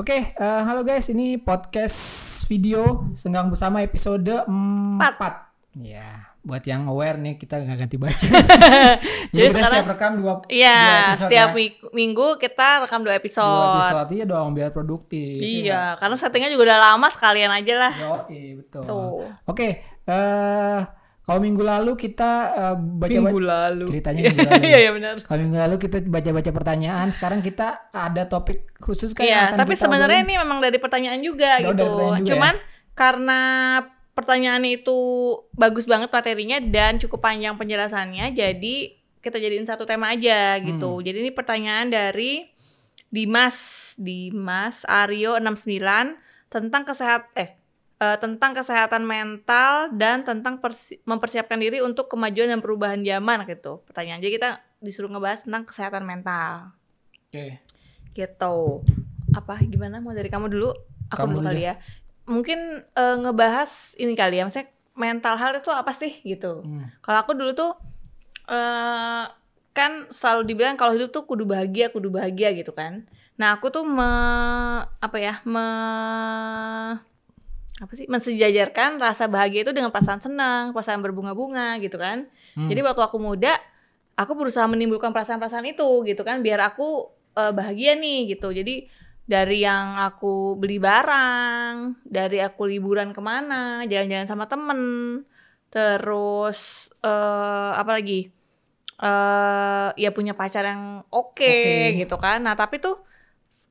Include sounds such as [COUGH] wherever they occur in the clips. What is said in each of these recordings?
Oke, eh, halo guys, ini podcast video Senggang Bersama episode 4. Ya, buat yang aware nih kita nggak ganti baju. [LAUGHS] Jadi, Jadi kita sekarang- setiap rekam dua, dua Iya, episode setiap ya. mi- minggu kita rekam dua Dua episode. episode iya dong biar produktif. Iya, karena settingnya juga udah lama sekalian aja lah. Yo, betul. Tuh. Oke, eh kalau minggu lalu kita eh, baca-baca lalu. ceritanya [LAUGHS] minggu lalu. Iya, iya benar. Kalau minggu lalu kita baca-baca pertanyaan, sekarang kita ada topik khusus kan Iya, tapi sebenarnya ini memang dari pertanyaan juga Oh, gitu. pertanyaan juga Cuman karena pertanyaannya itu bagus banget materinya dan cukup panjang penjelasannya, jadi kita jadiin satu tema aja gitu. Hmm. Jadi ini pertanyaan dari Dimas Dimas Aryo 69 tentang kesehat eh eh, tentang kesehatan mental dan tentang persi- mempersiapkan diri untuk kemajuan dan perubahan zaman gitu. Pertanyaan. Jadi kita disuruh ngebahas tentang kesehatan mental. Oke. gitu. Apa? Gimana? Mau dari kamu dulu? Aku Kamu dulu kali ya. Mungkin eh, ngebahas ini kali ya. Maksudnya mental health itu apa sih? Gitu. Hmm. kalau aku dulu tuh eh kan selalu dibilang kalau hidup tuh kudu bahagia kudu bahagia gitu kan. Nah aku tuh me apa ya? Me apa sih mensejajarkan rasa bahagia itu dengan perasaan senang perasaan berbunga-bunga gitu kan Hmm. jadi waktu aku muda, aku berusaha menimbulkan perasaan-perasaan itu gitu kan biar aku eh, bahagia nih gitu. Jadi dari yang aku beli barang, dari aku liburan ke mana, jalan-jalan sama temen, terus eh apa lagi? eh ya punya pacar yang oke Oke. gitu kan. Nah tapi tuh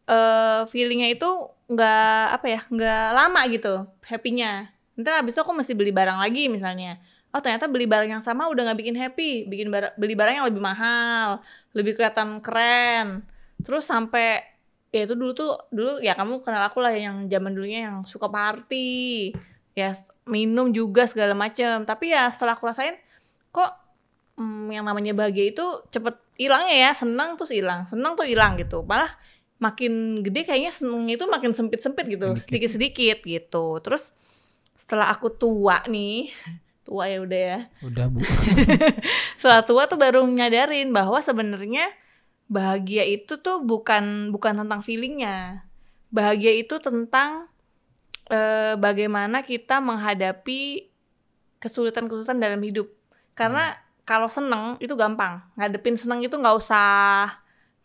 eh feelingnya itu nggak apa ya nggak lama gitu happynya. Ntar abis itu aku mesti beli barang lagi misalnya. Oh ternyata beli barang yang sama udah nggak bikin happy. Bikin bar- beli barang yang lebih mahal lebih kelihatan keren. Terus sampai ya itu dulu tuh dulu ya kamu kenal aku lah yang zaman dulunya yang suka party ya minum juga segala macam tapi ya setelah aku rasain kok mm, yang namanya bahagia itu cepet hilangnya ya senang terus hilang senang tuh hilang gitu. Malah makin gede kayaknya senengnya itu makin sempit sempit gitu Sedikit. sedikit sedikit gitu. Terus setelah aku tua nih [LAUGHS] tua ya udah ya. Udah, Bu. [LAUGHS] setelah tua tuh baru nyadarin bahwa sebenarnya bahagia itu tuh bukan bukan tentang feelingnya. Bahagia itu tentang eh, bagaimana kita menghadapi kesulitan-kesulitan dalam hidup. Karena kalau seneng itu gampang ngadepin seneng itu nggak usah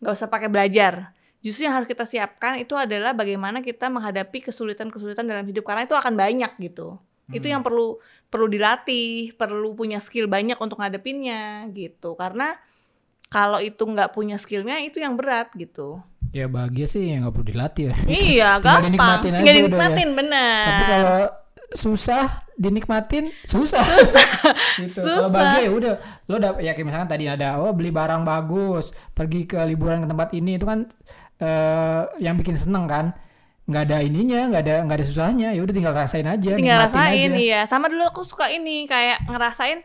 nggak usah pakai belajar justru yang harus kita siapkan itu adalah bagaimana kita menghadapi kesulitan-kesulitan dalam hidup karena itu akan banyak gitu itu Hmm. yang perlu perlu dilatih perlu punya skill banyak untuk ngadepinnya gitu karena kalau itu nggak punya skillnya itu yang berat gitu Ya bahagia sih ya nggak perlu dilatih ya. iya [LAUGHS] gampang dinikmatin aja tinggal ya. dinikmatin benar Tapi kalau susah dinikmatin susah. [LAUGHS] [LAUGHS] gitu. Kalau Susah. bahagia ya udah lo udah ya kayak misalkan tadi ada oh beli barang bagus, pergi ke liburan ke tempat ini itu kan eh yang bikin seneng kan. nggak ada ininya, nggak ada nggak ada susahnya. Ya udah tinggal rasain aja, tinggal rasain aja. iya sama dulu aku suka ini kayak ngerasain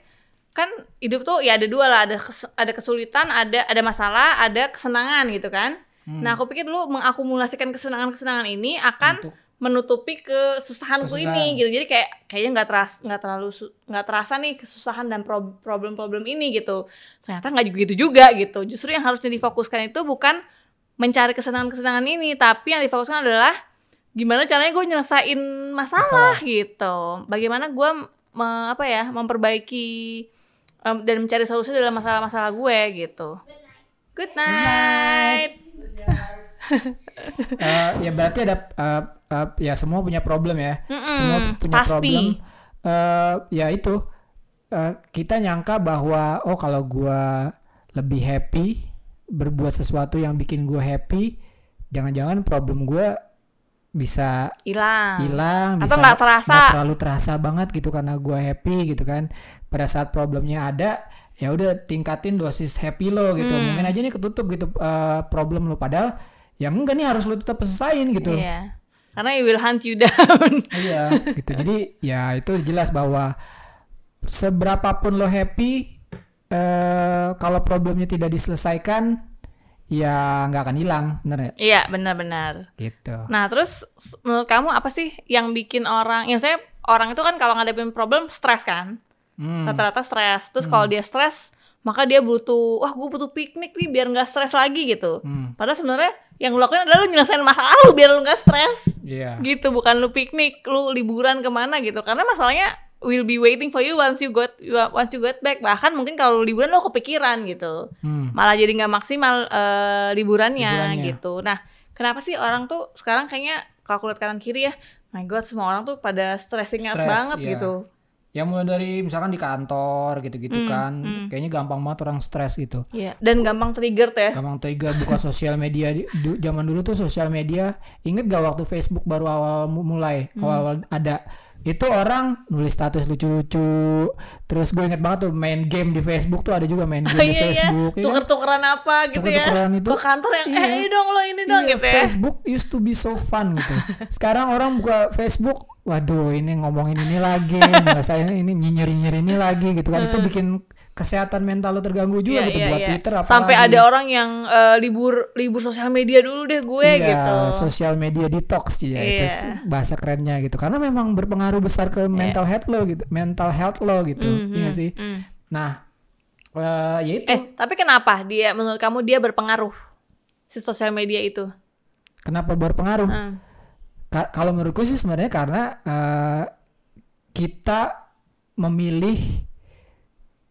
kan hidup tuh ya ada dua lah ada kes- ada kesulitan ada ada masalah ada kesenangan gitu kan Hmm. nah aku pikir dulu mengakumulasikan kesenangan-kesenangan ini akan Untuk- menutupi kesusahanku Kesusahan. ini gitu jadi kayak kayaknya nggak teras nggak terlalu nggak terasa nih kesusahan dan pro- problem-problem ini gitu ternyata nggak juga gitu juga gitu justru yang harusnya difokuskan itu bukan mencari kesenangan-kesenangan ini tapi yang difokuskan adalah gimana caranya gue nyelesain masalah, gitu bagaimana gue me- apa ya memperbaiki em, dan mencari solusi dalam masalah-masalah gue gitu good night [LAUGHS] Eh, ya berarti ada eh, eh, ya semua punya problem ya. Mm-mm, semua punya pasti. problem. Eh, ya itu eh, kita nyangka bahwa oh kalau gua lebih happy berbuat sesuatu yang bikin gua happy, jangan-jangan problem gua bisa hilang hilang, Atau nggak terasa. nggak terlalu terasa banget gitu karena gua happy gitu kan. Pada saat problemnya ada, ya udah tingkatin dosis happy lo gitu. Hmm. Mungkin aja nih ketutup gitu eh, problem lo padahal yang enggak nih harus lo tetap selesaiin gitu. Iya. Karena it will hunt you [LAUGHS] down. Iya, gitu. Jadi ya itu jelas bahwa seberapapun lo happy, eh kalau problemnya tidak diselesaikan, ya nggak akan hilang, bener ya? Iya, benar-benar. Gitu. Nah, terus menurut kamu apa sih yang bikin orang, yang saya orang itu kan kalau ngadepin problem stres kan? Hmm. Rata-rata stres. Terus kalau dia stres, maka dia butuh, wah gue butuh piknik nih biar nggak stres lagi gitu. Hmm. Padahal sebenarnya yang lu lakuin adalah lu nyelesain masalah lu biar lu nggak stres Iya. gitu bukan lu piknik lu liburan ke mana gitu karena masalahnya will be waiting for you once you got once you get back bahkan mungkin kalau liburan lu kepikiran gitu Hmm. malah jadi nggak maksimal eh, liburannya, Liburannya. gitu nah kenapa sih orang tuh sekarang kayaknya kalau kanan kiri ya my god semua orang tuh pada stressing out Stress, banget iya. gitu Ya mulai dari misalkan di kantor gitu-gitu Hmm, kan, hmm. kayaknya gampang banget orang stres gitu. Iya, dan gampang trigger tuh ya Gampang tega buka sosial media di, du- zaman dulu tuh sosial media. Ingat gak waktu Facebook baru awal mu- mulai, Hmm. awal-awal ada. Itu orang nulis status lucu-lucu. Terus gue inget banget tuh main game di Facebook tuh ada juga main game di iya iya Facebook. ya kan? tuker-tukeran apa gitu ya Tuker-tukeran itu. ke kantor yang Iya. eh ini dong lo ini dong Iya, gitu ya Facebook used to be so fun gitu. [LAUGHS] Sekarang orang buka Facebook, waduh ini ngomongin ini lagi, [LAUGHS] ngerasain ini nyinyir-nyinyir ini lagi gitu kan. Itu bikin kesehatan mental lo terganggu juga Hmm. Iya, gitu iya, buat iya. Twitter apa sampai ada orang yang eh, libur libur sosial media dulu deh gue Iya, gitu sosial media detox ya itu Iya. s- bahasa kerennya gitu. Karena memang berpengaruh besar ke mental health lo gitu, mental health lo gitu. Mhm, Iya nggak sih? mhm. Nah, eh ya itu. eh tapi kenapa dia menurut kamu dia berpengaruh si sosial media itu Kenapa berpengaruh? Hmm. Ka- kalau menurutku sih sebenarnya karena eh, kita memilih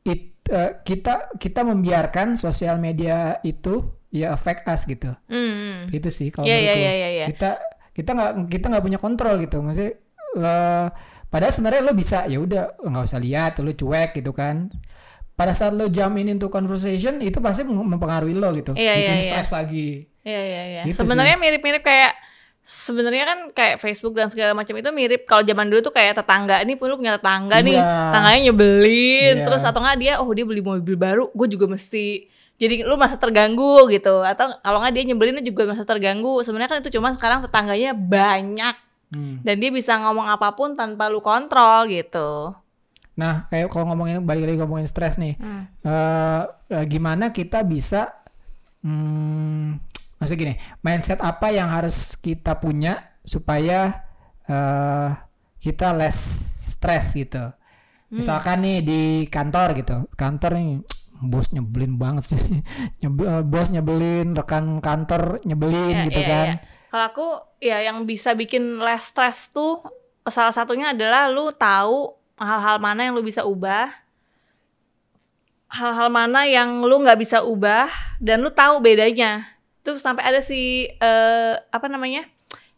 it, eh, kita kita membiarkan sosial media itu ya affect us gitu. Hmm. Itu sih kalau Iya iya menurutku. iya iya iya. Kita kita nggak kita nggak punya kontrol gitu. Maksudnya padahal sebenarnya lo bisa ya udah nggak usah lihat, lo cuek gitu kan. Pada saat lo jump in into conversation itu pasti mempengaruhi lo gitu. Iya, Bikin iya, iya. stres lagi. Iya iya iya. Gitu Sebenarnya mirip-mirip kayak sebenarnya kan kayak Facebook dan segala macam itu mirip kalau zaman dulu tuh kayak tetangga ini pun lu punya tetangga nih Iya. tangganya nyebelin Iya. terus atau nggak dia oh dia beli mobil baru gue juga mesti jadi lu merasa terganggu gitu atau kalau nggak dia nyebelin lu juga merasa terganggu sebenarnya kan itu cuma sekarang tetangganya banyak Hmm. dan dia bisa ngomong apa pun tanpa lu kontrol gitu Nah, kayak kalau ngomongin balik lagi ngomongin stres nih, Hmm. eh, eh, gimana kita bisa, hmm, maksudnya gini, mindset apa yang harus kita punya supaya eh, kita less stres gitu. Misalkan nih di kantor gitu, kantor nih bos nyebelin banget sih, [LAUGHS] Nyebe- eh, bos nyebelin, rekan kantor nyebelin Iya, gitu iya, kan. iya. Kalau aku ya yang bisa bikin less stress tuh salah satunya adalah lu tahu hal-hal mana yang lu bisa ubah, hal-hal mana yang lu nggak bisa ubah dan lu tahu bedanya. Tuh sampai ada si eh, apa namanya?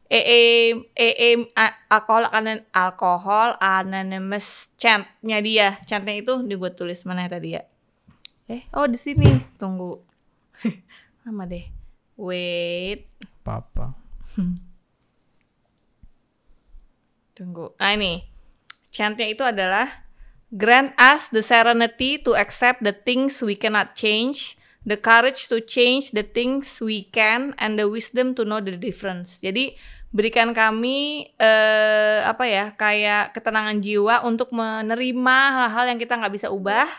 EE EE a- alkohol anon alkohol anonymous chantnya dia chantnya itu di gue tulis mana tadi ya eh oh di sini tunggu [LAUGHS] lama deh wait Apa-apa. [LAUGHS] Tunggu. Nah ini. Chantnya itu adalah Grant us the serenity to accept the things we cannot change, the courage to change the things we can, and the wisdom to know the difference. Jadi berikan kami eh, apa ya kayak ketenangan jiwa untuk menerima hal-hal yang kita nggak bisa ubah,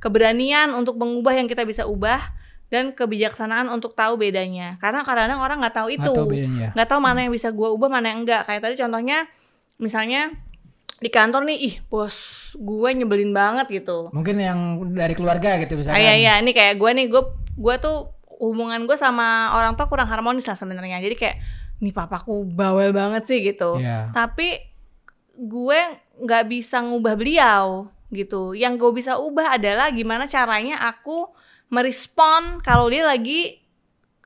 keberanian untuk mengubah yang kita bisa ubah, dan kebijaksanaan untuk tahu bedanya. Karena kadang-kadang orang nggak tahu itu Nggak tahu bedanya. nggak tahu mana yang bisa gue ubah mana yang enggak kayak tadi contohnya misalnya di kantor nih ih bos gue nyebelin banget gitu Mungkin yang dari keluarga gitu misalkan. iya iya ini kayak gue nih gue gue tuh hubungan gue sama orang tua kurang harmonis lah sebenarnya jadi kayak nih papaku bawel banget sih gitu Iya. tapi gue nggak bisa ngubah beliau gitu yang gue bisa ubah adalah gimana caranya aku merespon kalau dia lagi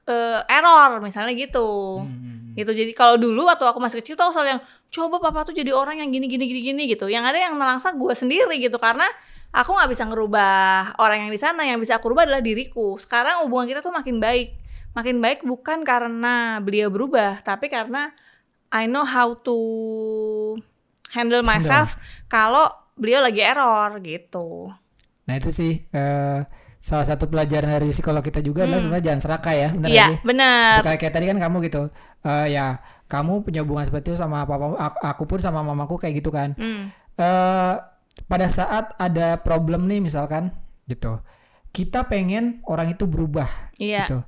eh, error misalnya gitu Hmm. Gitu. Jadi kalau dulu waktu aku masih kecil tuh selalu yang coba papa tuh jadi orang yang gini gini gini gini gitu. Yang ada yang nelangsa gue sendiri gitu. Karena aku nggak bisa ngerubah orang yang di sana. Yang bisa aku rubah adalah diriku. Sekarang hubungan kita tuh makin baik. Makin baik bukan karena beliau berubah tapi karena I know how to handle. myself kalau beliau lagi error gitu. Nah itu sih eh, salah satu pelajaran dari psikolog kita juga adalah sebenarnya jangan serakah ya, benar Hmm. iya sih? benar Kayak, kayak tadi kan kamu gitu, eh, ya kamu punya hubungan seperti itu sama papa, aku, aku pun sama mamaku kayak gitu kan. Hmm. eh pada saat ada problem nih misalkan gitu, kita pengen orang itu berubah iya gitu.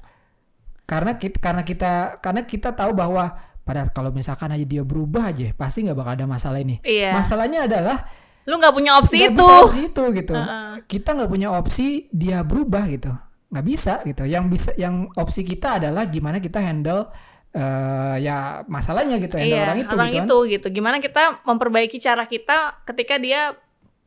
Karena kita, karena kita karena kita tahu bahwa pada kalau misalkan aja dia berubah aja pasti nggak bakal ada masalah ini. iya Masalahnya adalah lu nggak punya opsi nggak itu bisa opsi itu gitu. Heeh. Kita nggak punya opsi dia berubah gitu. nggak bisa gitu yang bisa yang opsi kita adalah gimana kita handle eh ya masalahnya gitu handle iya, orang itu orang gitu kan. itu gitu. Gimana kita memperbaiki cara kita ketika dia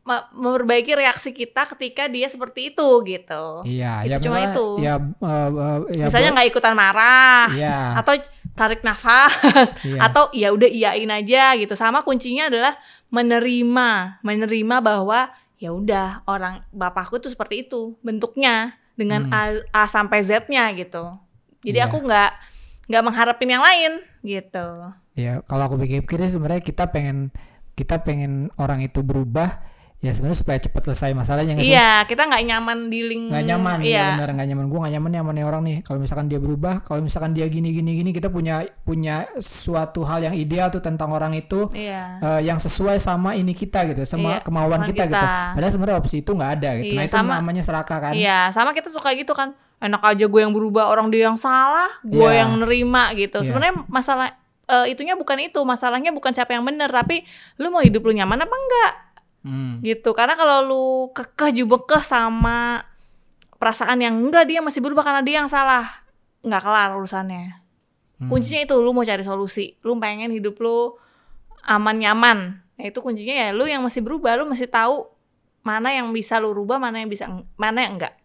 me- memperbaiki reaksi kita ketika dia seperti itu gitu. Iya, Itu ya cuma misalnya, itu. Ya, eh, eh, ya Misalnya nggak ikutan marah Iya, atau tarik nafas iya. [LAUGHS] atau ya udah iyain aja gitu. Sama kuncinya adalah menerima, menerima bahwa ya udah orang bapakku tuh seperti itu bentuknya dengan A, A sampai Z-nya gitu. Jadi Hmm. Iya. aku nggak nggak mengharapin yang lain gitu. ya kalau aku pikir-pikir sebenarnya kita pengen kita pengen orang itu berubah ya sebenarnya supaya cepat selesai masalahnya nggak sih? Iya, kita nggak nyaman dealing. nggak nyaman Iya. ya benar nggak nyaman gue nggak nyaman nih orang nih kalau misalkan dia berubah kalau misalkan dia gini gini gini kita punya punya suatu hal yang ideal tuh tentang orang itu Iya. eh, yang sesuai sama ini kita gitu sama Iya, kemauan kemauan kita, gitu kita. padahal sebenarnya opsi itu nggak ada gitu Iya, nah itu sama- namanya serakah kan Iya, sama kita suka gitu kan. Enak aja gue yang berubah, orang dia yang salah, gue Iya. yang nerima gitu. Iya. Sebenarnya masalah eh, itunya bukan itu, masalahnya bukan siapa yang benar, tapi lu mau hidup lu nyaman apa enggak Hmm. gitu. Karena kalau lu kekeh jubekeh sama perasaan yang enggak dia masih berubah karena dia yang salah, nggak kelar urusannya. Hmm. Kuncinya itu lu mau cari solusi, lu pengen hidup lu aman nyaman. Nah, itu kuncinya ya lu yang masih berubah, lu masih tahu mana yang bisa lu rubah, mana yang bisa mana yang enggak.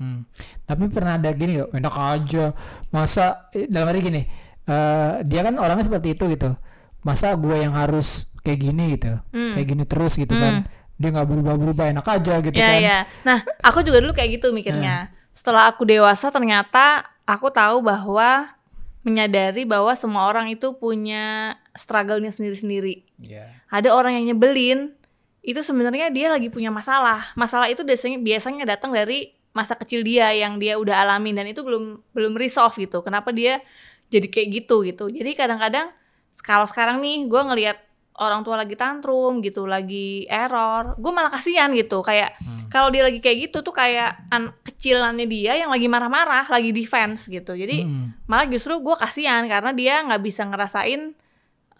Hmm. Tapi pernah ada gini kok, enak aja. Masa eh, dalam arti gini, eh, dia kan orangnya seperti itu gitu. Masa gue yang harus kayak gini gitu, Hmm. kayak gini terus gitu kan? Dia nggak berubah-berubah, enak aja gitu Ya, kan? ya. Nah, aku juga dulu kayak gitu mikirnya. Setelah aku dewasa, ternyata aku tahu bahwa menyadari bahwa semua orang itu punya struggle-nya sendiri-sendiri. Iya. Ada orang yang nyebelin, itu sebenarnya dia lagi punya masalah. Masalah itu biasanya biasanya datang dari masa kecil dia yang dia udah alamin dan itu belum belum resolve gitu. Kenapa dia jadi kayak gitu gitu. Jadi kadang-kadang kalau sekarang nih gue ngelihat orang tua lagi tantrum gitu, lagi error, gue malah kasihan gitu. Kayak Hmm. kalau dia lagi kayak gitu tuh kayak an kecilannya dia yang lagi marah-marah, lagi defense gitu. Jadi Hmm. malah justru gue kasihan karena dia nggak bisa ngerasain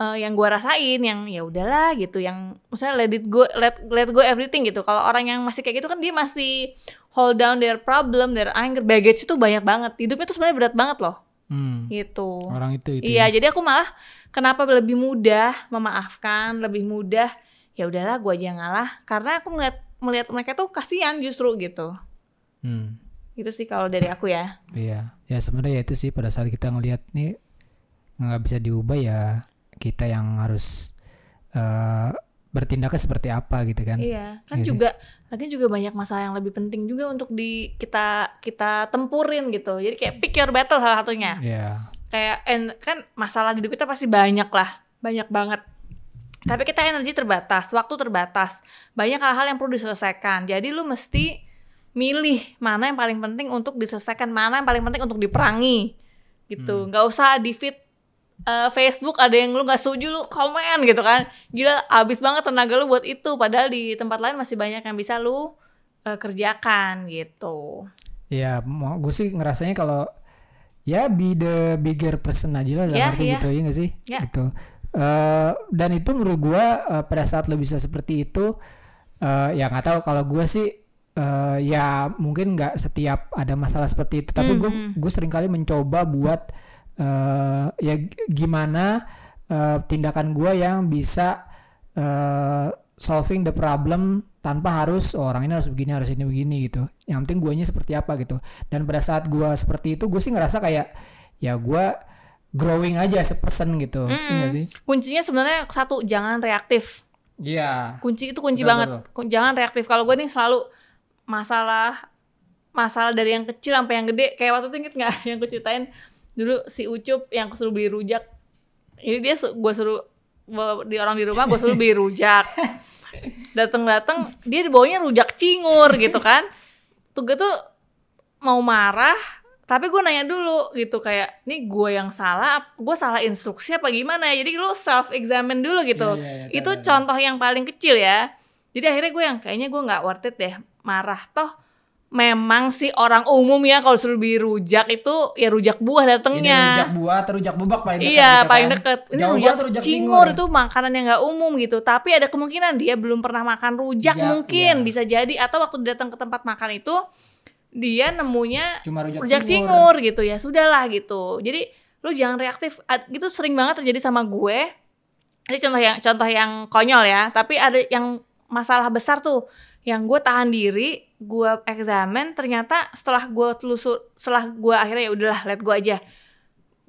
eh, yang gue rasain yang ya udahlah gitu yang misalnya let it go let let go everything gitu kalau orang yang masih kayak gitu kan dia masih hold down their problem their anger baggage itu banyak banget hidupnya tuh sebenarnya berat banget loh Hmm. gitu Orang itu itu. iya ya. jadi aku malah kenapa lebih mudah memaafkan lebih mudah ya udahlah gue aja yang ngalah karena aku melihat melihat mereka tuh kasihan justru gitu Hmm. itu sih kalau dari aku ya Iya, ya sebenarnya ya itu sih pada saat kita ngelihat nih nggak bisa diubah ya kita yang harus eh bertindaknya seperti apa gitu kan? Iya, kan sih. juga lagi juga banyak masalah yang lebih penting juga untuk di kita kita tempurin gitu. Jadi kayak pick your battle salah satunya. Iya. Kayak and, kan masalah di hidup kita pasti banyak lah, banyak banget. Tapi kita energi terbatas, waktu terbatas. Banyak hal-hal yang perlu diselesaikan. Jadi lu mesti milih mana yang paling penting untuk diselesaikan, mana yang paling penting untuk diperangi. Gitu. Nggak usah di feed eh, Facebook ada yang lu nggak setuju lu komen gitu kan gila abis banget tenaga lu buat itu padahal di tempat lain masih banyak yang bisa lu eh, kerjakan gitu Ya, mau gue sih ngerasanya kalau ya be the bigger person aja lah dalam Ya, arti ya. gitu ya nggak sih? Ya. Gitu. Eh, dan itu menurut gue eh, pada saat lo bisa seperti itu, eh, ya nggak tahu kalau gue sih eh, ya mungkin nggak setiap ada masalah seperti itu, tapi gue Mhm. gue sering kali mencoba buat eh, ya gimana eh, tindakan gue yang bisa eh, solving the problem tanpa harus oh, orang ini harus begini harus ini begini gitu. Yang penting guanya seperti apa gitu. Dan pada saat gua seperti itu, gue sih ngerasa kayak ya gua growing aja as a person gitu. Mm-mm. nggak sih? kuncinya sebenarnya satu jangan reaktif Iya. kunci itu kunci Betul, banget Ku- jangan reaktif kalau gue nih selalu masalah masalah dari yang kecil sampai yang gede kayak waktu itu inget nggak [LAUGHS] yang gue ceritain dulu si Ucup yang aku suruh beli rujak. Ini dia su- gue suruh di orang di rumah gue suruh beli rujak. [LAUGHS] Dateng dateng dia dibawanya rujak cingur gitu kan. Tuh gue tuh mau marah tapi gue nanya dulu gitu kayak ini gue yang salah gue salah instruksi apa gimana ya? Jadi lu self examine dulu gitu. Iya, iya, iya, itu tahu, tahu. contoh yang paling kecil ya. Jadi akhirnya gue yang kayaknya gue nggak worth it deh marah toh memang sih orang umum ya kalau suruh beli rujak itu ya rujak buah Ini datengnya rujak buah atau rujak bubak paling dekat Iya gitu paling kan. deket. Ini Jauh rujak, rujak cingur itu makanan yang nggak umum gitu. Tapi ada kemungkinan dia belum pernah makan rujak Rujak, mungkin iya. bisa jadi atau waktu datang ke tempat makan itu dia nemunya Cuma rujak, rujak cingur. cingur gitu ya sudahlah gitu jadi lu jangan reaktif gitu sering banget terjadi sama gue itu contoh yang contoh yang konyol ya tapi ada yang masalah besar tuh yang gue tahan diri gue eksamen ternyata setelah gue telusur setelah gue akhirnya ya udahlah let gue aja.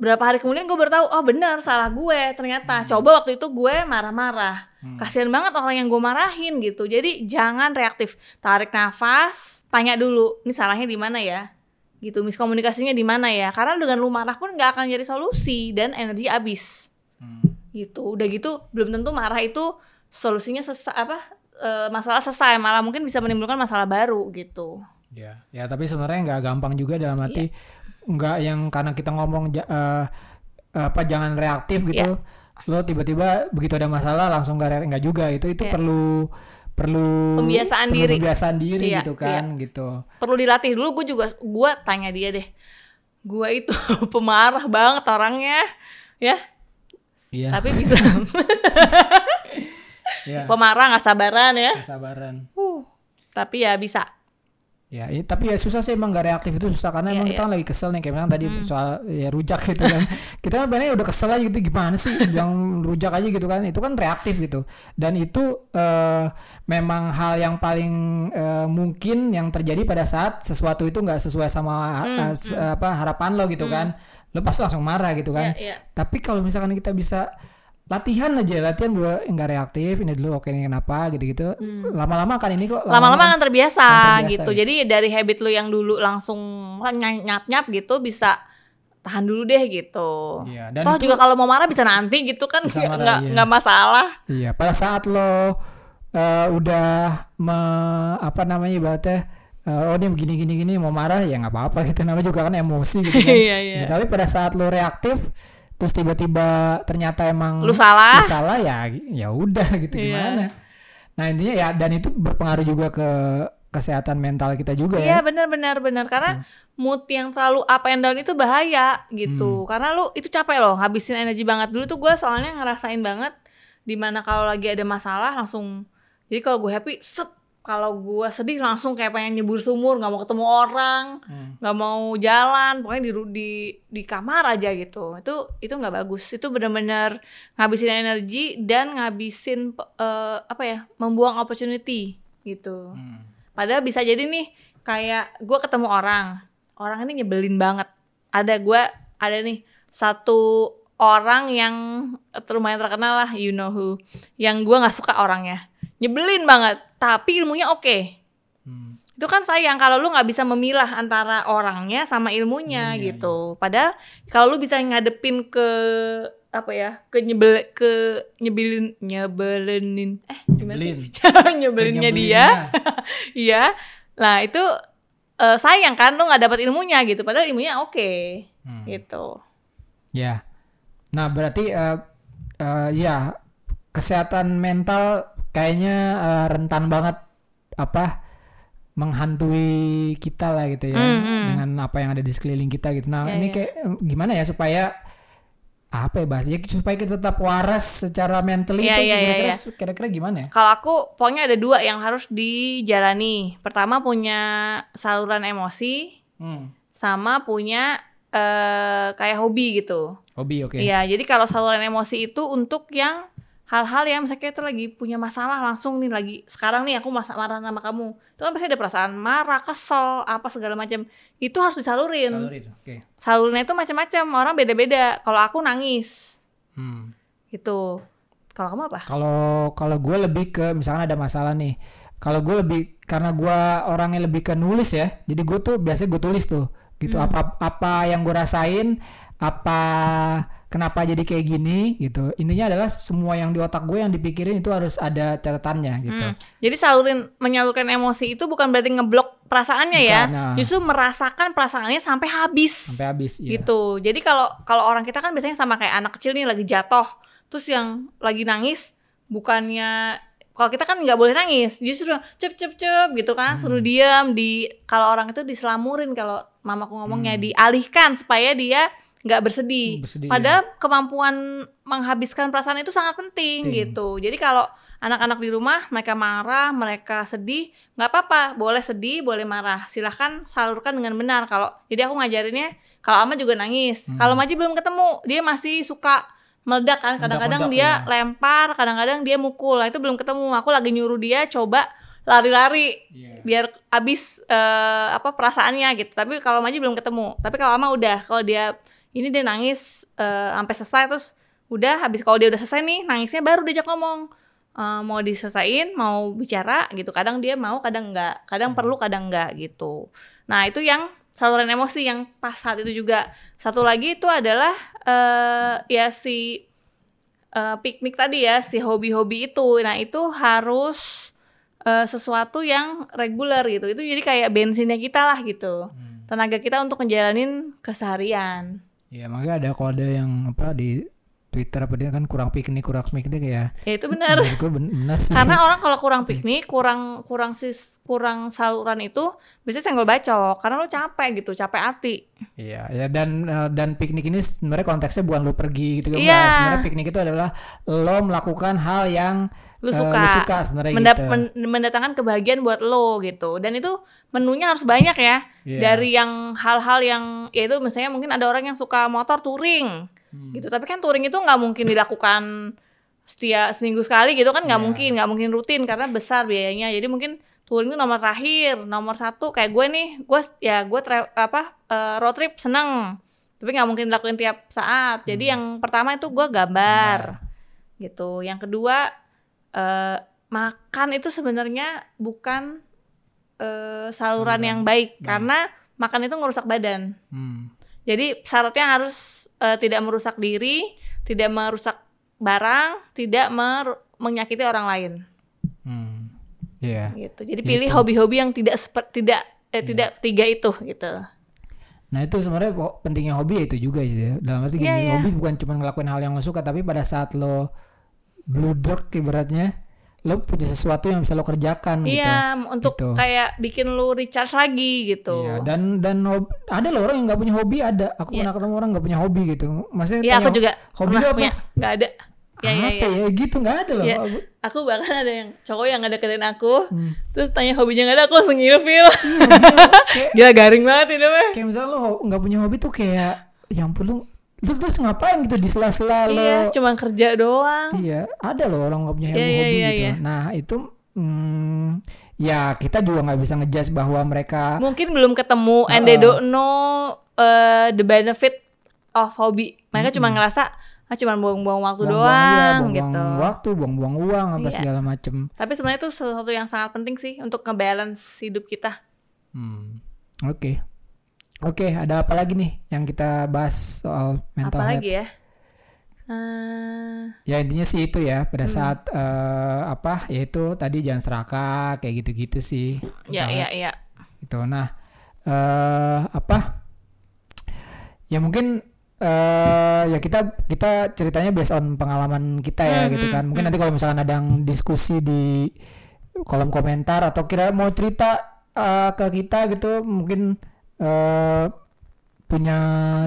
Berapa hari kemudian gue baru tahu oh benar salah gue ternyata. Coba waktu itu gue marah-marah. Hmm. kasihan banget orang yang gue marahin gitu. Jadi jangan reaktif. Tarik nafas tanya dulu ini salahnya di mana ya? Gitu miskomunikasinya di mana ya? Karena dengan lu marah pun nggak akan jadi solusi dan energi habis Hmm. gitu. Udah gitu belum tentu marah itu solusinya sesa apa eh, masalah selesai malah mungkin bisa menimbulkan masalah baru gitu Ya, ya tapi sebenarnya nggak gampang juga dalam arti Iya. nggak yang karena kita ngomong eh, apa jangan reaktif gitu. Iya. Lo tiba-tiba begitu ada masalah langsung nggak nggak juga itu itu Iya. perlu perlu Pembiasaan perlu diri. pembiasaan diri Iya, gitu kan gitu. perlu dilatih dulu gue juga gue tanya dia deh gue itu [LAUGHS] pemarah banget orangnya ya Iya. tapi bisa [LAUGHS] Iya. pemarah nggak sabaran ya Kesabaran. uh tapi ya bisa Ya, i- tapi ya susah sih emang gak reaktif itu susah karena Iya, emang iya. kita kan lagi kesel nih kayak misalnya tadi Hmm. soal ya rujak gitu kan. [LAUGHS] kita kan sebenarnya udah kesel aja gitu gimana sih yang rujak aja gitu kan. Itu kan reaktif gitu. Dan itu eh, memang hal yang paling eh, mungkin yang terjadi pada saat sesuatu itu nggak sesuai sama Hmm, eh, s- apa harapan lo gitu kan. Lo pasti langsung marah gitu kan. ya, ya. Tapi kalau misalkan kita bisa latihan aja, latihan gue nggak reaktif, ini dulu oke ini kenapa gitu-gitu. Lama-lama kan ini kok Hmm. lama-lama akan terbiasa, akan terbiasa, gitu gitu. jadi dari habit lu yang dulu langsung nyap-nyap gitu bisa tahan dulu deh gitu Iya, dan toh itu- juga kalau mau marah bisa nanti gitu kan nggak nggak iya. masalah Iya, pada saat lo eh, udah me, apa namanya ibaratnya eh, oh ini begini gini gini mau marah ya nggak apa-apa gitu namanya juga kan emosi gitu kan. [LAUGHS] Iya, iya. Gitu, Tapi pada saat lo reaktif terus tiba-tiba ternyata emang lu salah lu salah ya ya udah [LAUGHS] gitu Iya. gimana. Nah, intinya ya dan itu berpengaruh juga ke kesehatan mental kita juga Iya ya. benar benar benar karena mood yang terlalu up and down itu bahaya Hmm. gitu. Karena lu itu capek loh, ngabisin energi banget dulu tuh gue soalnya ngerasain banget di mana kalau lagi ada masalah langsung jadi kalau gue happy sep kalau gue sedih langsung kayak pengen nyebur sumur nggak mau ketemu orang Hmm. nggak mau jalan pokoknya di di di kamar aja gitu itu itu nggak bagus itu benar-benar ngabisin energi dan ngabisin eh, apa ya membuang opportunity gitu Hmm. Padahal bisa jadi nih kayak gue ketemu orang, orang ini nyebelin banget. Ada gue, ada nih satu orang yang lumayan terkenal lah, you know who, yang gue nggak suka orangnya, nyebelin banget. Tapi ilmunya oke. Hmm. Itu kan sayang kalau lu nggak bisa memilah antara orangnya sama ilmunya Ilmunya, gitu. Padahal kalau lu bisa ngadepin ke apa ya ke nyebel ke nyebelin nyebelinin eh gimana sih? Nyebelin. [LAUGHS] nyebelinnya dia. [LAUGHS] Iya. Nah, itu eh, sayang kan lu nggak dapat ilmunya gitu. Padahal ilmunya oke. Hmm. Gitu. Ya. Nah, berarti eh eh, ya kesehatan mental kayaknya eh, rentan banget apa menghantui kita lah gitu ya Hmm, hmm. dengan apa yang ada di sekeliling kita gitu. Nah, Ya, ini ya. kayak eh, gimana ya supaya apa ya bahasanya supaya kita tetap waras secara mental Iya, itu iya, iya, kira-kira iya. kira-kira gimana ya? Kalau aku pokoknya ada dua yang harus dijalani. Pertama punya saluran emosi Hmm. sama punya eh kayak hobi gitu. Hobi oke. Iya, jadi kalau saluran emosi itu untuk yang hal-hal yang misalnya kita lagi punya masalah langsung nih lagi sekarang nih aku masa marah sama kamu itu kan pasti ada perasaan marah kesel apa segala macam itu harus disalurin Salurin, Oke. salurnya itu macam-macam orang beda-beda kalau aku nangis Hmm. gitu kalau kamu apa Kalau kalau gue lebih ke misalkan ada masalah nih. Kalau gue lebih karena gue orangnya lebih ke nulis ya. Jadi gue tuh biasanya gue tulis tuh gitu Hmm. apa apa yang gue rasain, apa kenapa jadi kayak gini gitu. Intinya adalah semua yang di otak gue yang dipikirin itu harus ada catatannya gitu. Hmm. Jadi salurin menyalurkan emosi itu bukan berarti ngeblok perasaannya ya, Bukan, nah. justru merasakan perasaannya sampai habis. Sampai habis ya. gitu. Jadi kalau kalau orang kita kan biasanya sama kayak anak kecil nih lagi jatuh, terus yang lagi nangis bukannya kalau kita kan nggak boleh nangis, justru cep cep cep gitu kan, Hmm. suruh diam di kalau orang itu diselamurin kalau mamaku ngomongnya Hmm. dialihkan supaya dia nggak bersedih. Bersedih, Padahal kemampuan menghabiskan perasaan itu sangat penting Penting. gitu. Jadi kalau anak-anak di rumah mereka marah, mereka sedih, nggak apa-apa, boleh sedih, boleh marah. Silahkan salurkan dengan benar. Kalau jadi aku ngajarinnya, kalau Ama juga nangis, Hmm. kalau Maji belum ketemu, dia masih suka meledak kan. Kadang-kadang Meledak-meledak, dia iya. lempar, kadang-kadang dia mukul. Nah, itu belum ketemu. Aku lagi nyuruh dia coba lari-lari Iya. biar abis eh, apa perasaannya gitu. Tapi kalau Maji belum ketemu. Tapi kalau Ama udah, kalau dia ini dia nangis eh, sampai selesai terus udah habis kalau dia udah selesai nih nangisnya baru diajak ngomong Eh, mau diselesain, mau bicara gitu. Kadang dia mau, kadang enggak. Kadang perlu, kadang enggak gitu. Nah, itu yang saluran emosi yang pas saat itu juga. Satu lagi itu adalah eh ya si eh, piknik tadi ya, si hobi-hobi itu. Nah, itu harus eh, sesuatu yang reguler gitu. Itu jadi kayak bensinnya kita lah gitu. Hmm. Tenaga kita untuk ngejalanin keseharian. Ya makanya ada ada yang apa di Twitter apa dia kan kurang piknik kurang piknik ya. Ya itu benar. Gue benar sih. Karena orang kalau [LAUGHS] kurang piknik, kurang kurang sis kurang saluran itu bisa senggol bacok karena lu capek gitu, capek hati. Iya, ya dan eh, dan piknik ini sebenarnya konteksnya bukan lu pergi gitu kan. Iya. Sebenarnya piknik itu adalah lo melakukan hal yang Lu eh, suka. lu suka sebenarnya Mendap- gitu. men- mendatangkan kebahagiaan buat lo gitu. Dan itu menunya harus banyak ya. Iya. Dari yang hal-hal yang ya itu misalnya mungkin ada orang yang suka motor touring Hmm. gitu. Tapi kan touring itu nggak mungkin dilakukan setiap seminggu sekali gitu kan nggak Iya. mungkin nggak mungkin rutin karena besar biayanya. Jadi mungkin touring itu nomor terakhir, nomor satu kayak gue nih, gue ya gue tra- apa eh, road trip seneng. Tapi nggak mungkin dilakuin tiap saat. Jadi Hmm. yang pertama itu gue gambar gitu. Yang kedua eh, makan itu sebenarnya bukan eh, saluran Saluran. yang baik Hmm. karena makan itu ngerusak badan. Hmm. Jadi syaratnya harus eh, tidak merusak diri, tidak merusak barang, tidak mer- menyakiti orang lain Hmm. Iya. gitu. Jadi Ya pilih hobi-hobi yang tidak seperti tidak eh, Iya. tidak tiga itu gitu. Nah itu sebenarnya pentingnya hobi ya itu juga sih. Dalam arti gini, Iya, iya. hobi bukan cuma ngelakuin hal yang lo suka, tapi pada saat lo bludek ibaratnya, lo punya sesuatu yang bisa lo kerjakan gitu. Iya, untuk Gitu. kayak bikin lu recharge lagi gitu. Iya, dan dan ada loh orang yang nggak punya hobi ada. Aku Iya. pernah ketemu orang nggak punya hobi gitu. Maksudnya Iya, aku juga hobi lo apa? punya, nggak ada. Ya, ya, apa ya. ya gitu nggak ada loh. Iya. Aku- bahkan ada yang cowok yang nggak deketin aku, Hmm. terus tanya hobinya nggak ada, aku langsung ngilfil. [LAUGHS] kayak, Gila garing banget hidupnya. kayak misalnya lo nggak punya hobi tuh kayak, ya ampun lu, lu terus ngapain gitu di sela-sela lo? Iya, cuma kerja doang. Iya, ada loh orang nggak punya Iya, hobi iya, iya, gitu. iya. Nah itu, hmm, ya kita juga nggak bisa ngejudge bahwa mereka, Mungkin belum ketemu and they don't know uh, the benefit of hobby. Mereka cuma ngerasa ah cuma buang-buang waktu buang-buang doang iya, buang-buang gitu. waktu, buang-buang uang, apa Iya. segala macem. Tapi sebenarnya itu sesuatu yang sangat penting sih untuk ngebalance hidup kita. Hmm. Oke, oke. Ada apa lagi nih yang kita bahas soal mental health? Apalagi ya? Eh, Ya intinya sih itu ya pada Hmm. saat eh, apa yaitu tadi jangan serakah kayak gitu-gitu sih. ya, Mental ya, health ya. Gitu. Nah eh apa? Ya mungkin eh ya kita kita ceritanya based on pengalaman kita ya Hmm, gitu hmm, kan. Mungkin hmm. nanti kalau misalkan ada yang diskusi di kolom komentar atau kira mau cerita eh, ke kita gitu mungkin eh punya,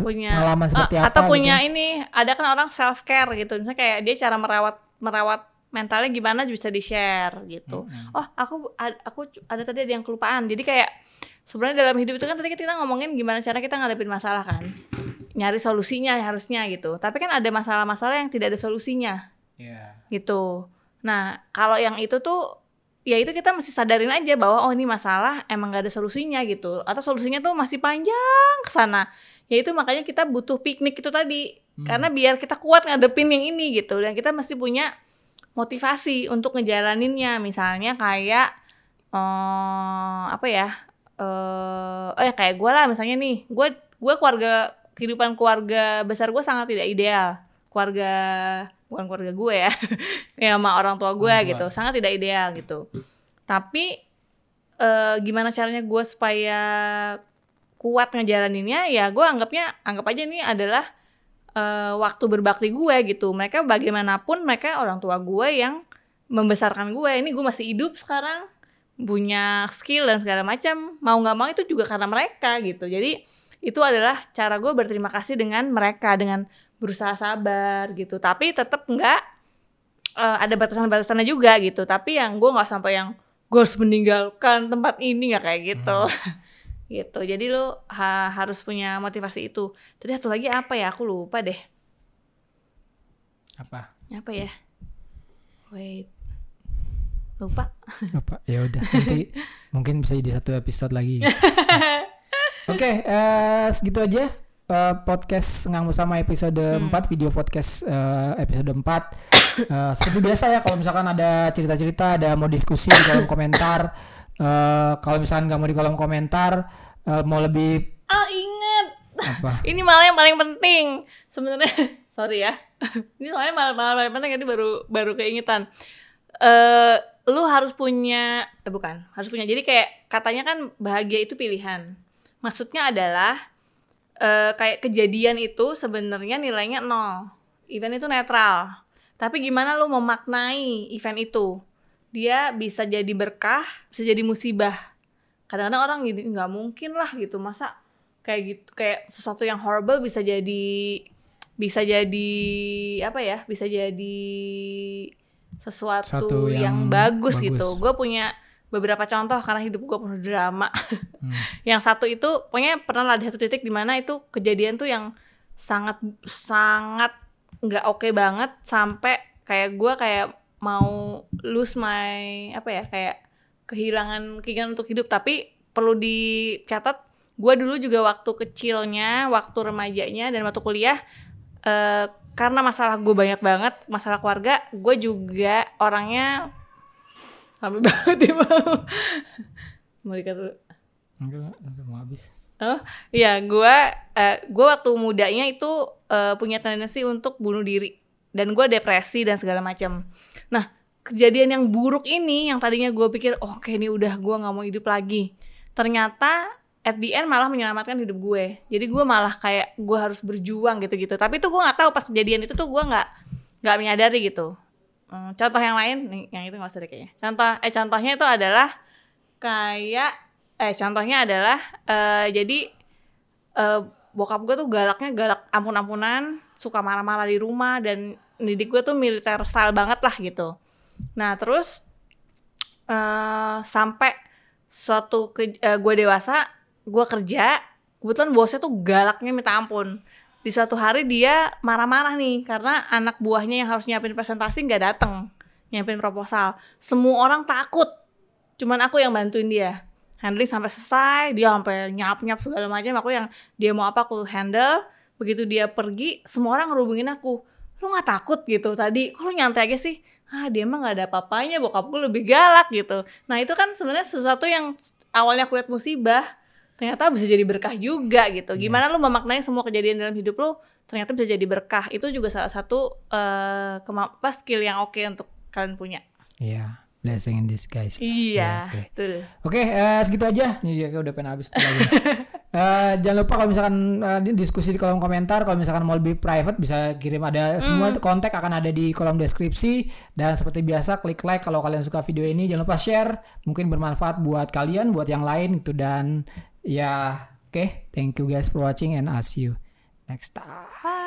Punya pengalaman seperti Eh, apa atau punya gitu. ini ada kan orang self care gitu. Misalnya kayak dia cara merawat merawat mentalnya gimana bisa di share gitu. Mm-mm. oh aku ad- aku ada tadi ada yang kelupaan jadi kayak sebenarnya dalam hidup itu kan tadi kita ngomongin gimana cara kita ngadepin masalah kan nyari solusinya harusnya gitu tapi kan ada masalah-masalah yang tidak ada solusinya Iya. gitu nah kalau yang itu tuh ya itu kita mesti sadarin aja bahwa oh ini masalah emang gak ada solusinya gitu. Atau solusinya tuh masih panjang ke sana. Ya itu makanya kita butuh piknik itu tadi. Hmm. karena biar kita kuat ngadepin yang ini gitu. Dan kita mesti punya motivasi untuk ngejalaninnya. Misalnya kayak eh apa ya eh oh ya kayak gue lah misalnya nih. Gue gue keluarga kehidupan keluarga besar gue sangat tidak ideal. Keluarga bukan keluarga gue ya [LAUGHS] ya sama orang tua gue tua. gitu. sangat tidak ideal gitu. Tapi eh gimana caranya gue supaya kuat ngejalaninnya? Ya gue anggapnya anggap aja ini adalah eh, waktu berbakti gue gitu. Mereka bagaimanapun mereka orang tua gue yang membesarkan gue. Ini gue masih hidup sekarang punya skill dan segala macam. Mau nggak mau itu juga karena mereka gitu. Jadi itu adalah cara gue berterima kasih dengan mereka dengan berusaha sabar gitu. Tapi tetap nggak uh, ada batasan-batasannya juga gitu. Tapi yang gue nggak sampai yang gue harus meninggalkan tempat ini nggak kayak gitu. Hmm. [LAUGHS] gitu. Jadi lo ha harus punya motivasi itu. Tadi satu lagi apa ya? Aku lupa deh. Apa? Apa ya? Wait. Lupa. [LAUGHS] Apa? Ya udah nanti [LAUGHS] mungkin bisa jadi satu episode lagi. Oke okay, uh, segitu aja uh, podcast ngang bersama episode hmm. 4 video podcast uh, episode 4 uh, [COUGHS] seperti biasa ya kalau misalkan ada cerita-cerita ada mau diskusi di kolom komentar uh, kalau misalkan nggak mau di kolom komentar uh, mau lebih ah inget apa? [LAUGHS] Ini malah yang paling penting. Sebenarnya [LAUGHS] sorry ya. [LAUGHS] Ini malah malah, malah paling penting ini baru baru keingetan. Uh, lu harus punya eh bukan harus punya. Jadi kayak katanya kan bahagia itu pilihan. Maksudnya adalah uh, kayak kejadian itu sebenarnya nilainya nol. Event itu netral. Tapi gimana lu memaknai event itu? Dia bisa jadi berkah bisa jadi musibah. Kadang-kadang orang gitu nggak mungkin lah gitu. Masa kayak gitu kayak sesuatu yang horrible bisa jadi bisa jadi apa ya bisa jadi sesuatu Satu yang, yang bagus, bagus. Gitu gue punya beberapa contoh karena hidup gue penuh drama hmm. [LAUGHS] yang satu itu pokoknya pernah di satu titik di mana itu kejadian tuh yang sangat sangat nggak oke okay banget sampai kayak gue kayak mau lose my apa ya kayak kehilangan keinginan untuk hidup tapi perlu dicatat gue dulu juga waktu kecilnya waktu remajanya dan waktu kuliah uh, karena masalah gue banyak banget masalah keluarga gue juga orangnya Sampai banget ya mau mau dikat dulu. Enggak udah mau habis. Oh iya gue uh, gue waktu mudanya itu uh, punya tendensi untuk bunuh diri. Dan gue depresi dan segala macam. Nah kejadian yang buruk ini yang tadinya gue pikir oh, oke okay, ini udah gue nggak mau hidup lagi. Ternyata at the end malah menyelamatkan hidup gue. Jadi gue malah kayak gue harus berjuang gitu-gitu. Tapi tuh gue nggak tahu pas kejadian itu tuh gue nggak nggak menyadari gitu hmm, contoh yang lain yang itu nggak usah deh kayaknya. Contoh eh contohnya itu adalah kayak eh contohnya adalah uh, jadi uh, bokap gue tuh galaknya galak ampun-ampunan suka marah-marah di rumah dan didik gue tuh militer style banget lah gitu. Nah terus uh, sampai suatu ke, uh, gue dewasa gue kerja kebetulan bosnya tuh galaknya minta ampun di suatu hari dia marah-marah nih karena anak buahnya yang harus nyiapin presentasi nggak dateng nyiapin proposal. Semua orang takut cuman aku yang bantuin dia. Handling sampai selesai dia sampai nyap nyap segala macam aku yang dia mau apa aku handle. Begitu dia pergi semua orang ngerubungin aku. Lu nggak takut gitu? Tadi lu nyantai aja sih? Ah dia mah nggak ada apa-apanya bokap gue lebih galak gitu. Nah itu kan sebenarnya sesuatu yang awalnya aku lihat musibah ternyata bisa jadi berkah juga gitu. Iya. Gimana yeah. lu memaknai semua kejadian dalam hidup lu ternyata bisa jadi berkah. Itu juga salah satu uh, apa skill yang oke okay untuk kalian punya. Iya. Yeah. Blessing in disguise. Iya. Oke, okay. okay, uh, segitu aja. Ini juga udah pengen habis lagi. uh, [LAUGHS] jangan lupa kalau misalkan uh, diskusi di kolom komentar. Kalau misalkan mau lebih private bisa kirim ada semua mm. kontak akan ada di kolom deskripsi. Dan seperti biasa klik like kalau kalian suka video ini. Jangan lupa share. Mungkin bermanfaat buat kalian, buat yang lain itu dan Ya, oke. Okay. Thank you guys for watching and I'll see you next time.